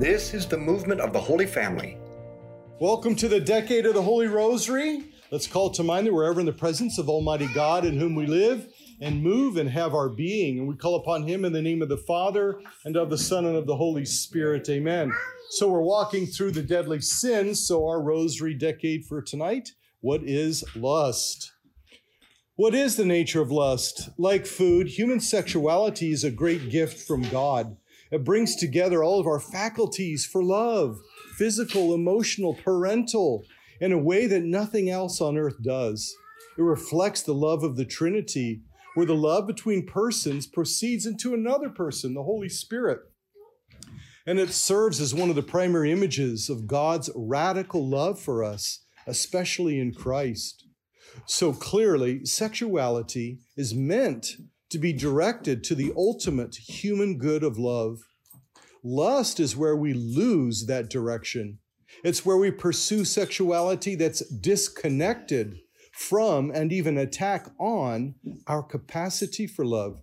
This is the movement of the Holy Family. Welcome to the decade of the Holy Rosary. Let's call to mind that we're ever in the presence of Almighty God in whom we live and move and have our being. And we call upon Him in the name of the Father and of the Son and of the Holy Spirit. Amen. So we're walking through the deadly sins. So our Rosary decade for tonight. What is lust? What is the nature of lust? Like food, human sexuality is a great gift from God. It brings together all of our faculties for love, physical, emotional, parental, in a way that nothing else on earth does. It reflects the love of the Trinity, where the love between persons proceeds into another person, the Holy Spirit. And it serves as one of the primary images of God's radical love for us, especially in Christ. So clearly, sexuality is meant to be directed to the ultimate human good of love. Lust is where we lose that direction. It's where we pursue sexuality that's disconnected from and even attack on our capacity for love.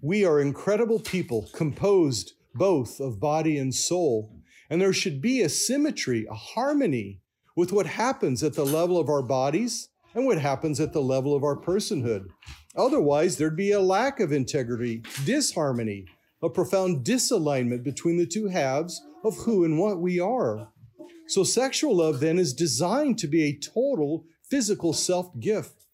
We are incredible people composed both of body and soul, and there should be a symmetry, a harmony with what happens at the level of our bodies and what happens at the level of our personhood. Otherwise, there'd be a lack of integrity, disharmony, a profound disalignment between the two halves of who and what we are. So, sexual love then is designed to be a total physical self gift.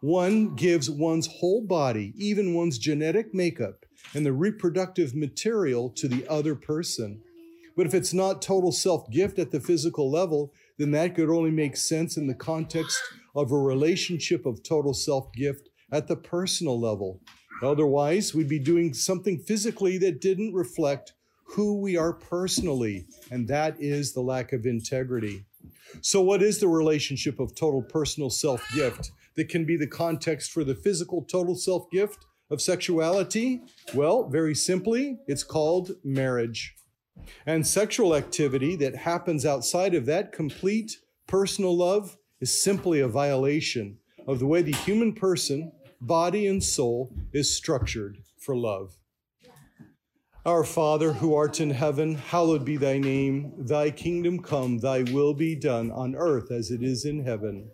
One gives one's whole body, even one's genetic makeup, and the reproductive material to the other person. But if it's not total self gift at the physical level, then that could only make sense in the context of a relationship of total self gift at the personal level. Otherwise, we'd be doing something physically that didn't reflect who we are personally, and that is the lack of integrity. So, what is the relationship of total personal self gift that can be the context for the physical total self gift of sexuality? Well, very simply, it's called marriage. And sexual activity that happens outside of that complete personal love is simply a violation of the way the human person, body and soul, is structured for love. Our Father, who art in heaven, hallowed be thy name. Thy kingdom come, thy will be done on earth as it is in heaven.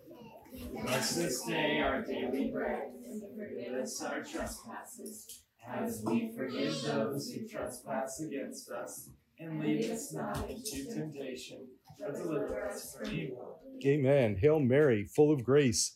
Give us this day our daily bread, and forgive us our trespasses, as we forgive those who trespass against us and lead us not into temptation, but deliver us from evil. Amen. Hail Mary, full of grace.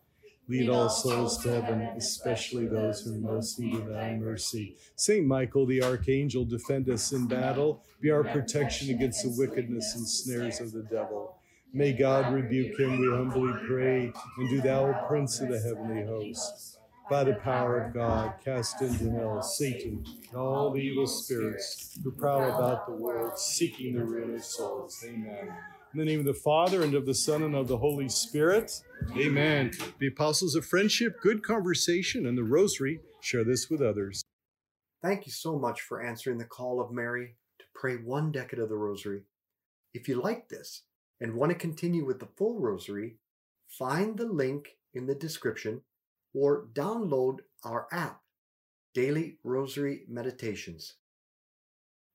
Lead all souls to heaven, especially those who most need thy mercy. Saint Michael, the archangel, defend us in battle. Be our protection against the wickedness and snares of the devil. May God rebuke him, we humbly pray. And do thou, Prince of the heavenly hosts, by the power of God, cast into hell Satan and all the evil spirits who prowl about the world, seeking the ruin of souls. Amen. In the name of the Father, and of the Son, and of the Holy Spirit. Amen. The apostles of friendship, good conversation, and the rosary. Share this with others. Thank you so much for answering the call of Mary to pray one decade of the Rosary. If you like this and want to continue with the full Rosary, find the link in the description or download our app, Daily Rosary Meditations.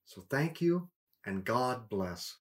So thank you and God bless.